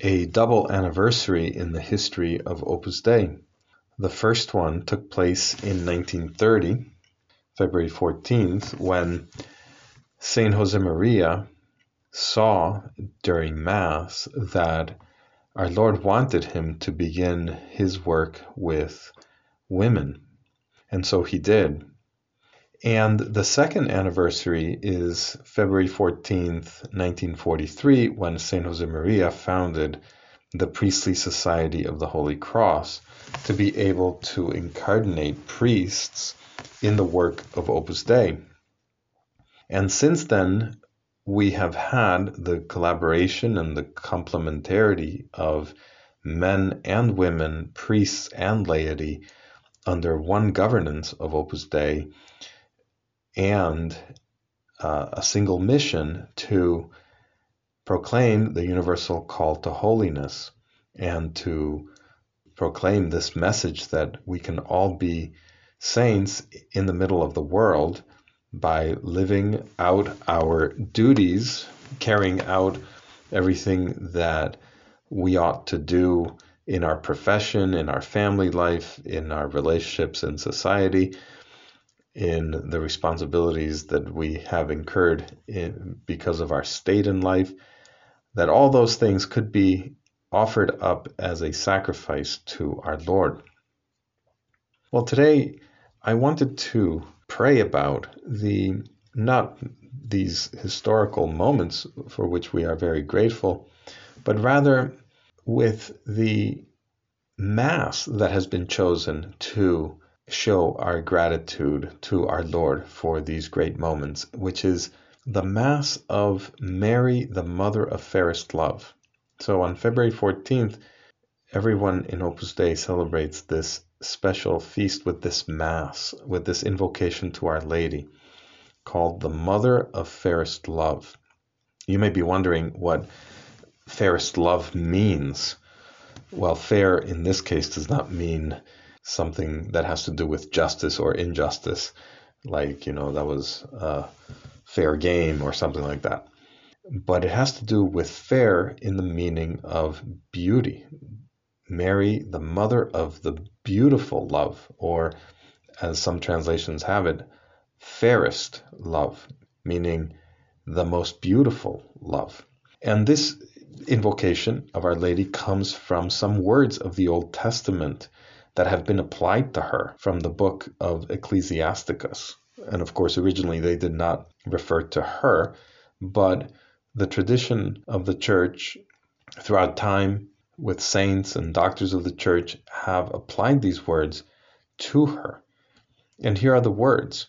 a double anniversary in the history of Opus Dei. The first one took place in 1930, February 14th, when Saint Josemaria saw during Mass that our Lord wanted him to begin his work with women. And so he did. And the second anniversary is February 14th, 1943, when St. Josemaria founded the Priestly Society of the Holy Cross to be able to incarnate priests in the work of Opus Dei. And since then, we have had the collaboration and the complementarity of men and women, priests and laity, under one governance of Opus Dei and uh, a single mission to proclaim the universal call to holiness and to proclaim this message that we can all be saints in the middle of the world by living out our duties, carrying out everything that we ought to do in our profession, in our family life, in our relationships in society, in the responsibilities that we have incurred in, because of our state in life, that all those things could be offered up as a sacrifice to our Lord. Well, today I wanted to pray about the not these historical moments for which we are very grateful, but rather with the Mass that has been chosen to show our gratitude to our Lord for these great moments, which is the Mass of Mary, the Mother of Fairest Love. So on February 14th, everyone in Opus Dei celebrates this special feast with this Mass, with this invocation to Our Lady, called the Mother of Fairest Love. You may be wondering what fairest love means. Well, fair in this case does not mean something that has to do with justice or injustice, like, you know, that was a fair game or something like that. But it has to do with fair in the meaning of beauty. Mary, the mother of the beautiful love, or as some translations have it, fairest love, meaning the most beautiful love. And this invocation of Our Lady comes from some words of the Old Testament that have been applied to her from the book of Ecclesiasticus. And of course, originally they did not refer to her, but the tradition of the church throughout time with saints and doctors of the church have applied these words to her. And here are the words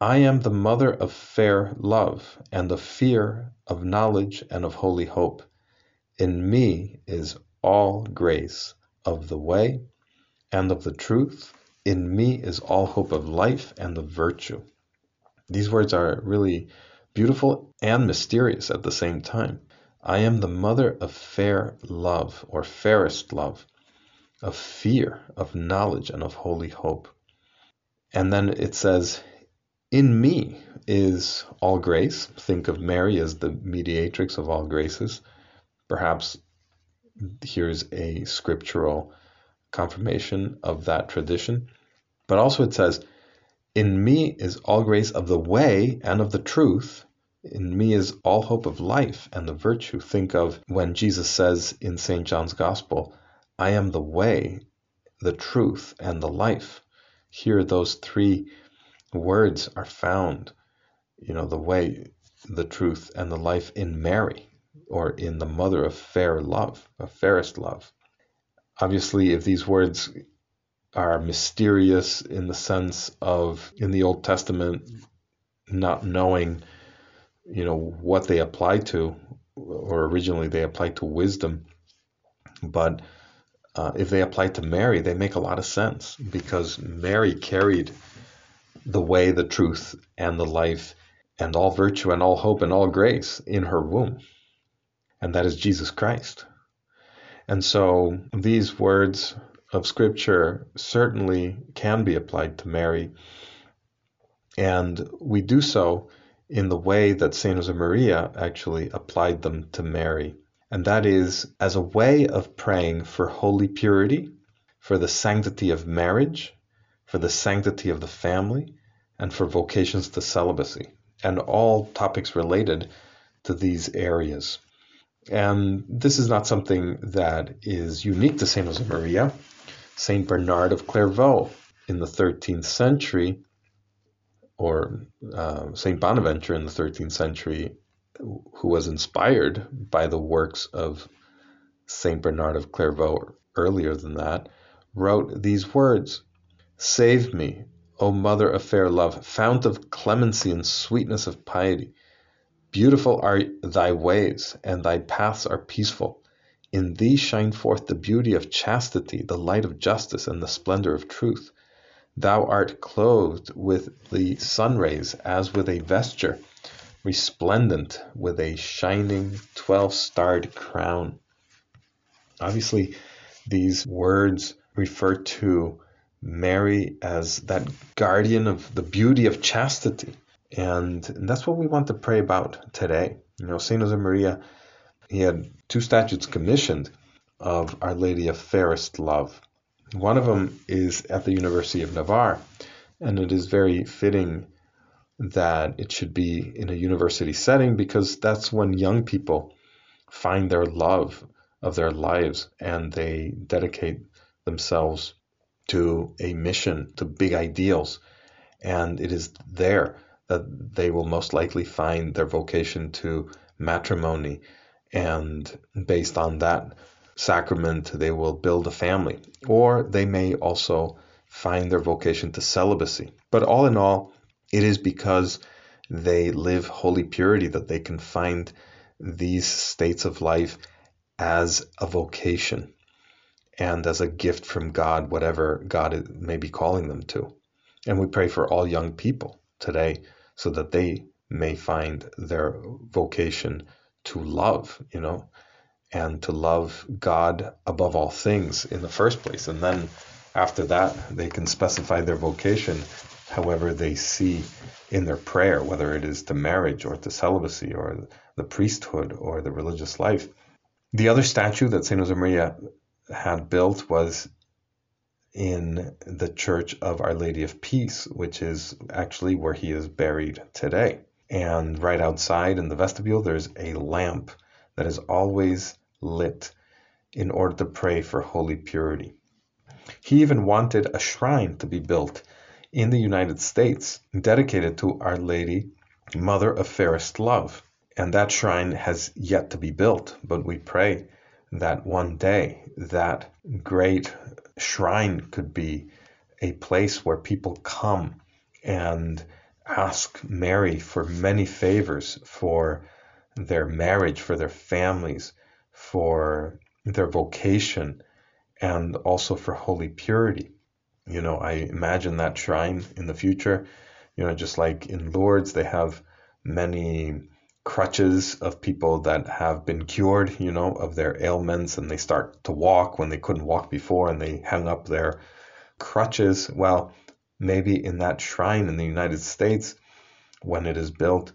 I am the mother of fair love and of fear, of knowledge, and of holy hope. In me is all grace of the way and of the truth. In me is all hope of life and of virtue. These words are really beautiful and mysterious at the same time. I am the mother of fair love, or fairest love, of fear, of knowledge, and of holy hope. And then it says, In me is all grace. Think of Mary as the mediatrix of all graces. Perhaps here's a scriptural confirmation of that tradition. But also it says, In me is all grace of the way and of the truth. In me is all hope of life and the virtue. Think of when Jesus says in St. John's Gospel, I am the way, the truth, and the life. Here, those three words are found. You know, the way, the truth, and the life in Mary, or in the mother of fair love, of fairest love. Obviously, if these words are mysterious in the sense of in the Old Testament, not knowing, you know, what they apply to, or originally they apply to wisdom, but uh, if they apply to Mary, they make a lot of sense because Mary carried the way, the truth, and the life, and all virtue, and all hope, and all grace in her womb. And that is Jesus Christ. And so these words of Scripture certainly can be applied to Mary. And we do so in the way that St. Josemaria actually applied them to Mary. And that is as a way of praying for holy purity, for the sanctity of marriage, for the sanctity of the family, and for vocations to celibacy, and all topics related to these areas. And this is not something that is unique to St. Josemaria. St. Bernard of Clairvaux in the 13th century, or uh, St. Bonaventure in the 13th century, who was inspired by the works of St. Bernard of Clairvaux earlier than that, wrote these words Save me, O Mother of fair love, fount of clemency and sweetness of piety. Beautiful are thy ways, and thy paths are peaceful. In thee shine forth the beauty of chastity, the light of justice, and the splendor of truth. Thou art clothed with the sun rays as with a vesture, resplendent with a shining twelve starred crown. Obviously, these words refer to Mary as that guardian of the beauty of chastity. And that's what we want to pray about today. You know, St. Josemaria, he had two statues commissioned of Our Lady of Fairest Love. One of them is at the University of Navarre, and it is very fitting that it should be in a university setting because that's when young people find their love of their lives and they dedicate themselves to a mission, to big ideals. And it is there that they will most likely find their vocation to matrimony. And based on that sacrament, they will build a family. Or they may also find their vocation to celibacy. But all in all, it is because they live holy purity that they can find these states of life as a vocation and as a gift from God, whatever God may be calling them to. And we pray for all young people today so that they may find their vocation to love, you know, and to love God above all things in the first place. And then after that, they can specify their vocation however they see in their prayer, whether it is to marriage or to celibacy or the priesthood or the religious life. The other statue that St. Josemaria had built was in the Church of Our Lady of Peace, which is actually where he is buried today. And right outside in the vestibule, there's a lamp that is always lit in order to pray for holy purity. He even wanted a shrine to be built in the United States dedicated to Our Lady, Mother of Fairest Love. And that shrine has yet to be built, but we pray that one day that great shrine could be a place where people come and ask Mary for many favors for their marriage, for their families, for their vocation, and also for holy purity. You know, I imagine that shrine in the future, you know, just like in Lourdes, they have many crutches of people that have been cured, you know, of their ailments and they start to walk when they couldn't walk before and they hang up their crutches. Well, maybe in that shrine in the United States, when it is built,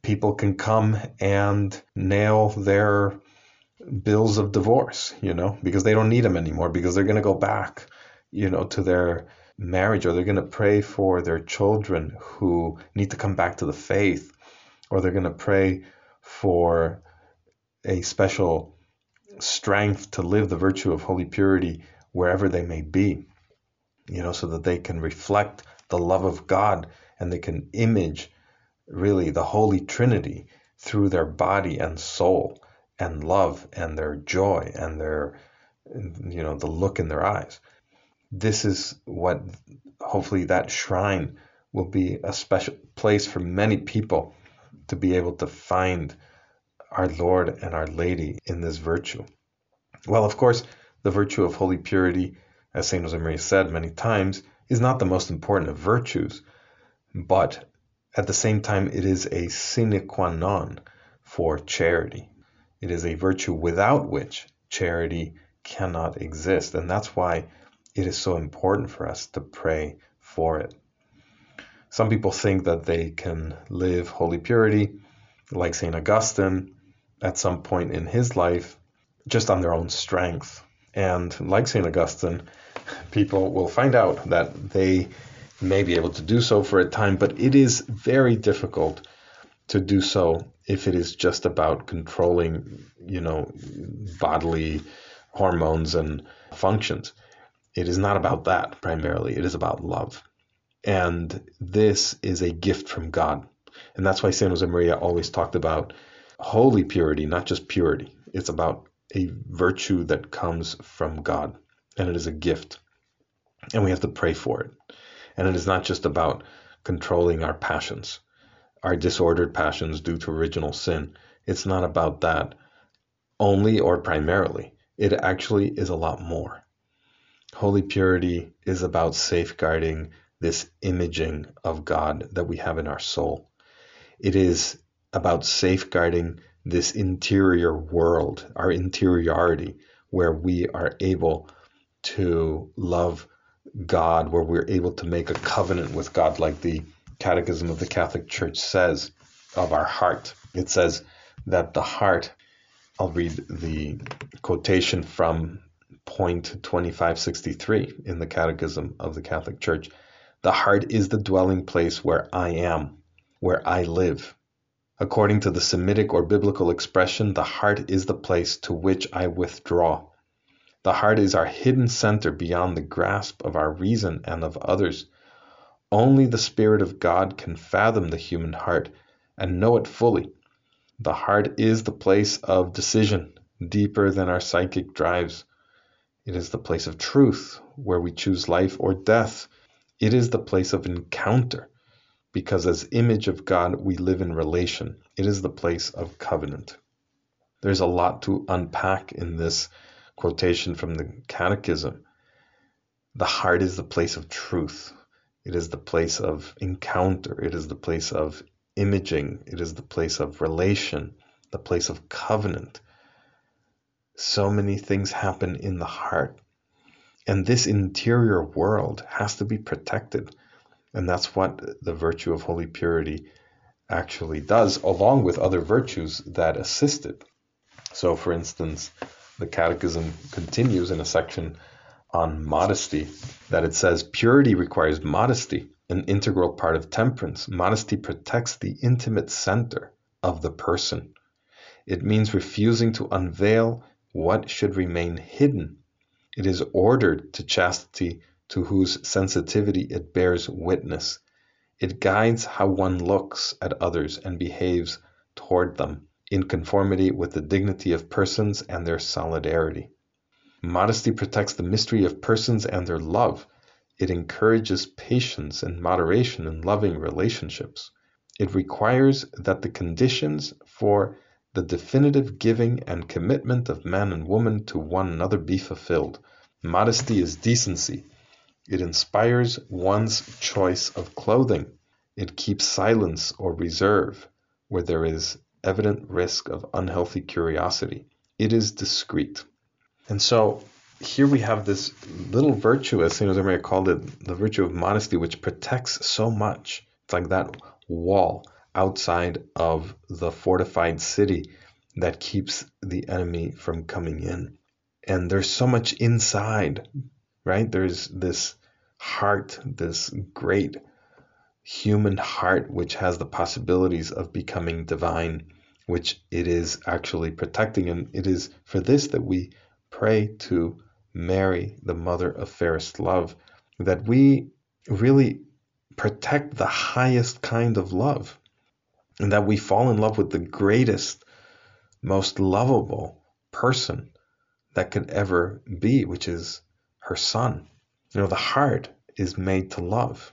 people can come and nail their bills of divorce, you know, because they don't need them anymore because they're going to go back, you know, to their marriage or they're going to pray for their children who need to come back to the faith or they're going to pray for a special strength to live the virtue of holy purity wherever they may be, you know, so that they can reflect the love of God and they can image really the Holy Trinity through their body and soul and love and their joy and their, you know, the look in their eyes. This is what hopefully that shrine will be a special place for many people to be able to find our Lord and our Lady in this virtue. Well, of course, The virtue of holy purity, as St. Josemaria said many times, is not the most important of virtues, but at the same time, it is a sine qua non for charity. It is a virtue without which charity cannot exist. And that's why it is so important for us to pray for it. Some people think that they can live holy purity, like St. Augustine, at some point in his life, just on their own strength. And like St. Augustine, people will find out that they may be able to do so for a time, but it is very difficult to do so if it is just about controlling, you know, bodily hormones and functions. It is not about that primarily. It is about love. And this is a gift from God. And that's why St. Josemaria always talked about holy purity, not just purity. It's about a virtue that comes from God, and it is a gift. And we have to pray for it. And it is not just about controlling our passions, our disordered passions due to original sin. It's not about that only or primarily. It actually is a lot more. Holy purity is about safeguarding this imaging of God that we have in our soul. It is about safeguarding this interior world, our interiority, where we are able to love God, where we're able to make a covenant with God, like the Catechism of the Catholic Church says of our heart. It says that the heart, I'll read the quotation from point 2563 in the Catechism of the Catholic Church. The heart is the dwelling place where I am, where I live. According to the Semitic or biblical expression, the heart is the place to which I withdraw. The heart is our hidden center beyond the grasp of our reason and of others. Only the Spirit of God can fathom the human heart and know it fully. The heart is the place of decision, deeper than our psychic drives. It is the place of truth, where we choose life or death. It is the place of encounter, because as image of God, we live in relation. It is the place of covenant. There's a lot to unpack in this quotation from the Catechism. The heart is the place of truth. It is the place of encounter. It is the place of imaging. It is the place of relation, the place of covenant. So many things happen in the heart. And this interior world has to be protected. And that's what the virtue of holy purity actually does, along with other virtues that assist it. So, for instance, the Catechism continues in a section on modesty that it says purity requires modesty, an integral part of temperance. Modesty protects the intimate center of the person. It means refusing to unveil what should remain hidden. It is ordered to chastity to whose sensitivity it bears witness. It guides how one looks at others and behaves toward them in conformity with the dignity of persons and their solidarity. Modesty protects the mystery of persons and their love. It encourages patience and moderation in loving relationships. It requires that the conditions for the definitive giving and commitment of man and woman to one another be fulfilled. Modesty is decency. It inspires one's choice of clothing. It keeps silence or reserve where there is evident risk of unhealthy curiosity. It is discreet. And so here we have this little virtue, as St. Josemaria called it, the virtue of modesty, which protects so much. It's like that wall outside of the fortified city that keeps the enemy from coming in. And there's so much inside, right? There's this heart, this great human heart which has the possibilities of becoming divine, which it is actually protecting. And it is for this that we pray to Mary, the mother of fairest love, that we really protect the highest kind of love, and that we fall in love with the greatest, most lovable person that could ever be, which is her son. You know, the heart is made to love.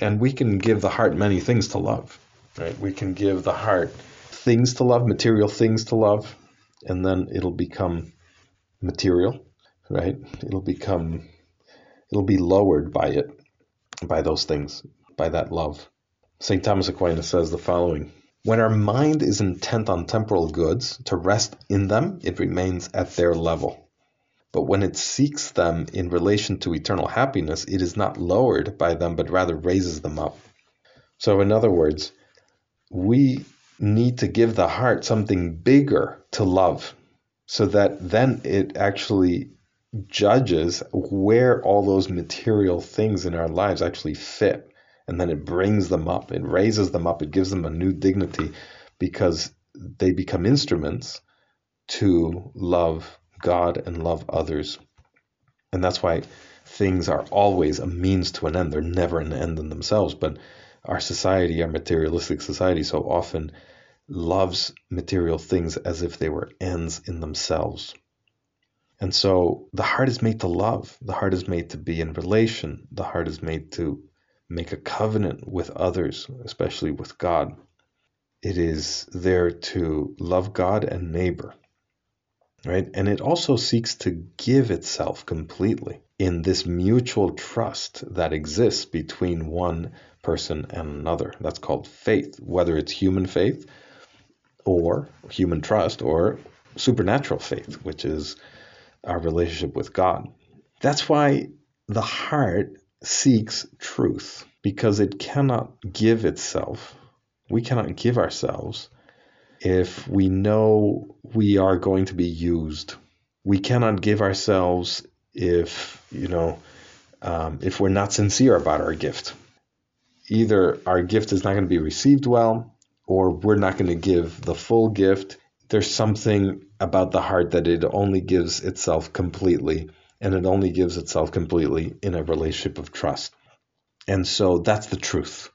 And we can give the heart many things to love, right? We can give the heart things to love, material things to love, and then it'll become material. right? It'll become, it'll be lowered by it, by those things, by that love. St. Thomas Aquinas says the following When our mind is intent on temporal goods, to rest in them, it remains at their level. But when it seeks them in relation to eternal happiness, it is not lowered by them, but rather raises them up. So, in other words, we need to give the heart something bigger to love so that then it actually judges where all those material things in our lives actually fit and then it brings them up it raises them up it gives them a new dignity because they become instruments to love god and love others. And that's why things are always a means to an end. They're never an end in themselves but our society our materialistic society so often loves material things as if they were ends in themselves. And so the heart is made to love. The heart is made to be in relation. The heart is made to make a covenant with others, especially with God. It is there to love God and neighbor, right? And it also seeks to give itself completely in this mutual trust that exists between one person and another. That's called faith, whether it's human faith or human trust or supernatural faith, which is our relationship with God. That's why the heart seeks truth because it cannot give itself. We cannot give ourselves if we know we are going to be used. We cannot give ourselves if, you know, um, if we're not sincere about our gift. Either our gift is not going to be received well, or we're not going to give the full gift. There's something about the heart that it only gives itself completely and it only gives itself completely in a relationship of trust. And so that's the truth.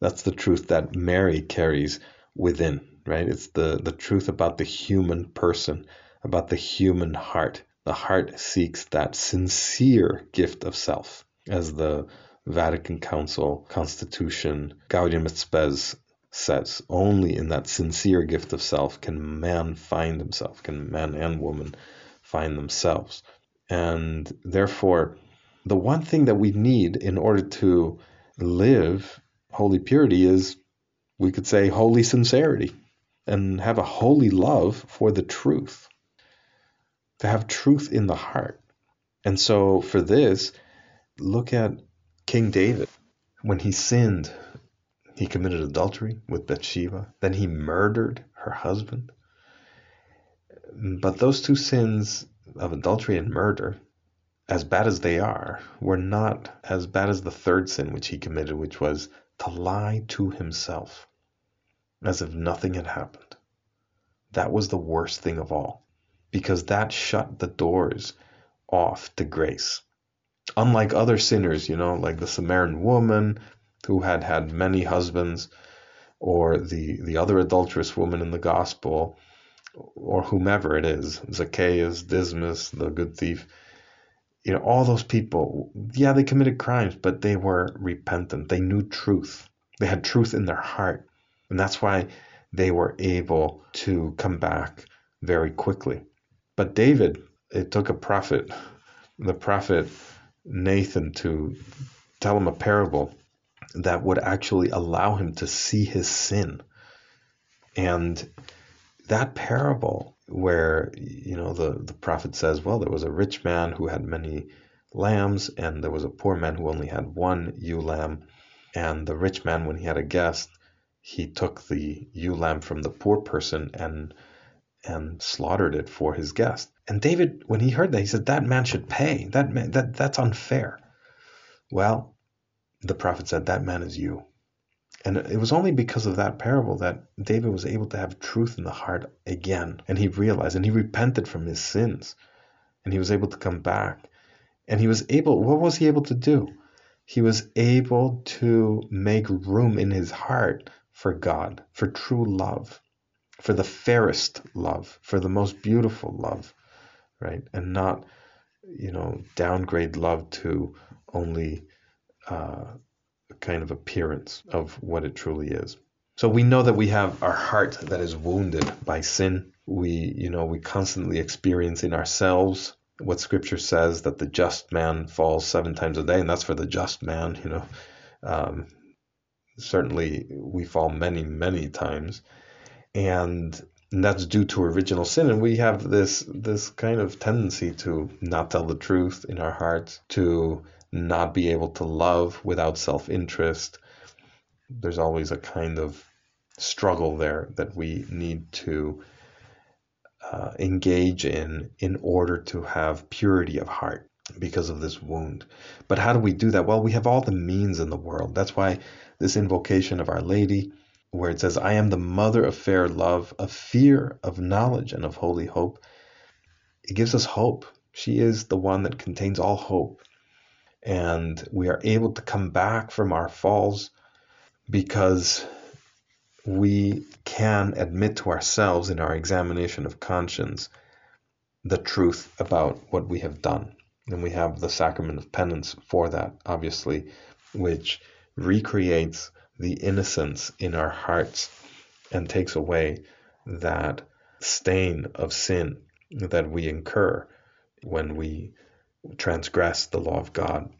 That's the truth that Mary carries within, right? It's the, the truth about the human person, about the human heart. The heart seeks that sincere gift of self, as the Vatican Council Constitution Gaudium et Spes says. Only in that sincere gift of self can man find himself, can man and woman find themselves. And therefore, the one thing that we need in order to live holy purity is, we could say, holy sincerity and have a holy love for the truth, to have truth in the heart. And so, for this, look at King David. When he sinned, he committed adultery with Bathsheba, then he murdered her husband. But those two sins of adultery and murder, as bad as they are, were not as bad as the third sin which he committed, which was to lie to himself as if nothing had happened. That was the worst thing of all, because that shut the doors off to grace. Unlike other sinners, you know, like the Samaritan woman who had had many husbands, or the, the other adulterous woman in the gospel, or whomever it is, Zacchaeus, Dismas, the good thief, you know, all those people, yeah, they committed crimes, but they were repentant. They knew truth. They had truth in their heart. And that's why they were able to come back very quickly. But David, it took a prophet, the prophet Nathan, to tell him a parable that would actually allow him to see his sin. And that parable where you know the the prophet says well there was a rich man who had many lambs and there was a poor man who only had one ewe lamb. And the rich man when he had a guest he took the ewe lamb from the poor person and and slaughtered it for his guest. And david when he heard that he said that man should pay. That man that that's unfair. Well the prophet said that man is you and it was only because of that parable that David was able to have truth in the heart again. And he realized and he repented from his sins. And he was able to come back. And he was able, what was he able to do? He was able to make room in his heart for God, for true love, for the fairest love, for the most beautiful love, right? And not, you know, downgrade love to only. Uh, kind of appearance of what it truly is. So we know that we have our heart that is wounded by sin. We, you know, we constantly experience in ourselves what scripture says that the just man falls seven times a day, and that's for the just man, you know. Um, certainly we fall many, many times. And that's due to original sin. And we have this this kind of tendency to not tell the truth in our hearts, to not be able to love without self-interest. There's always a kind of struggle there that we need to uh, engage in in order to have purity of heart because of this wound. But how do we do that? Well, we have all the means in the world. That's why this invocation of Our Lady, where it says, I am the mother of fair love, of fear, of knowledge, and of holy hope, it gives us hope. She is the one that contains all hope. And we are able to come back from our falls because we can admit to ourselves in our examination of conscience the truth about what we have done. And we have the sacrament of penance for that, obviously, which recreates the innocence in our hearts and takes away that stain of sin that we incur when we transgress the law of God.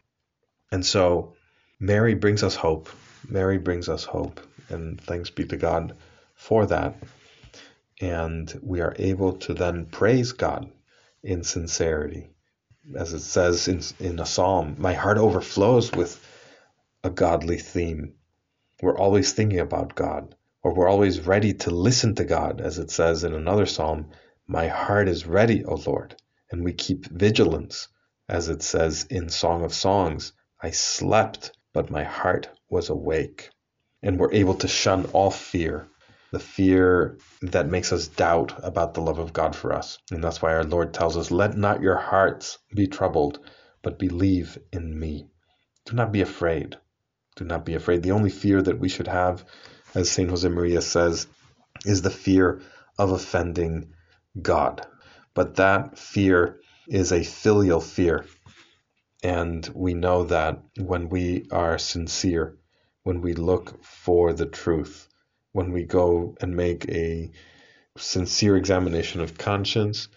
And so Mary brings us hope. Mary brings us hope. And thanks be to God for that. And we are able to then praise God in sincerity. As it says in, in a psalm, my heart overflows with a godly theme. We're always thinking about God, or we're always ready to listen to God, as it says in another psalm, My heart is ready, O Lord. And we keep vigilance, as it says in Song of Songs, I slept, but my heart was awake. And we're able to shun all fear, the fear that makes us doubt about the love of God for us. And that's why our Lord tells us, Let not your hearts be troubled, but believe in me. Do not be afraid. Do not be afraid. The only fear that we should have, as St. Josemaria says, is the fear of offending God. But that fear is a filial fear. And we know that when we are sincere, when we look for the truth, when we go and make a sincere examination of conscience,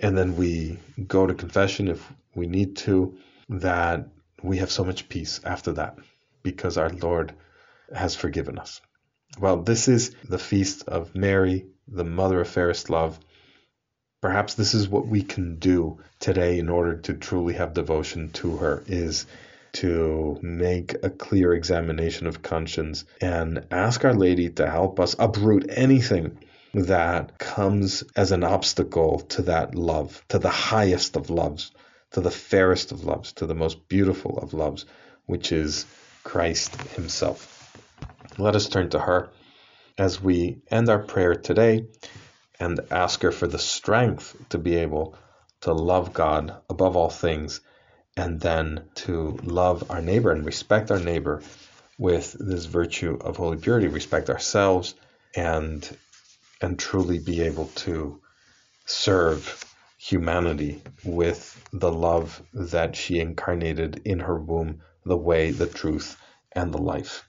and then we go to confession if we need to, that we have so much peace after that because our Lord has forgiven us. Well, this is the feast of Mary, the mother of fairest love. Perhaps this is what we can do today in order to truly have devotion to her is to make a clear examination of conscience and ask Our Lady to help us uproot anything that comes as an obstacle to that love, to the highest of loves, to the fairest of loves, to the most beautiful of loves, which is Christ Himself. Let us turn to her as we end our prayer today and ask her for the strength to be able to love God above all things and then to love our neighbor and respect our neighbor with this virtue of holy purity, respect ourselves and and truly be able to serve humanity with the love that she incarnated in her womb the way, the truth, and the life.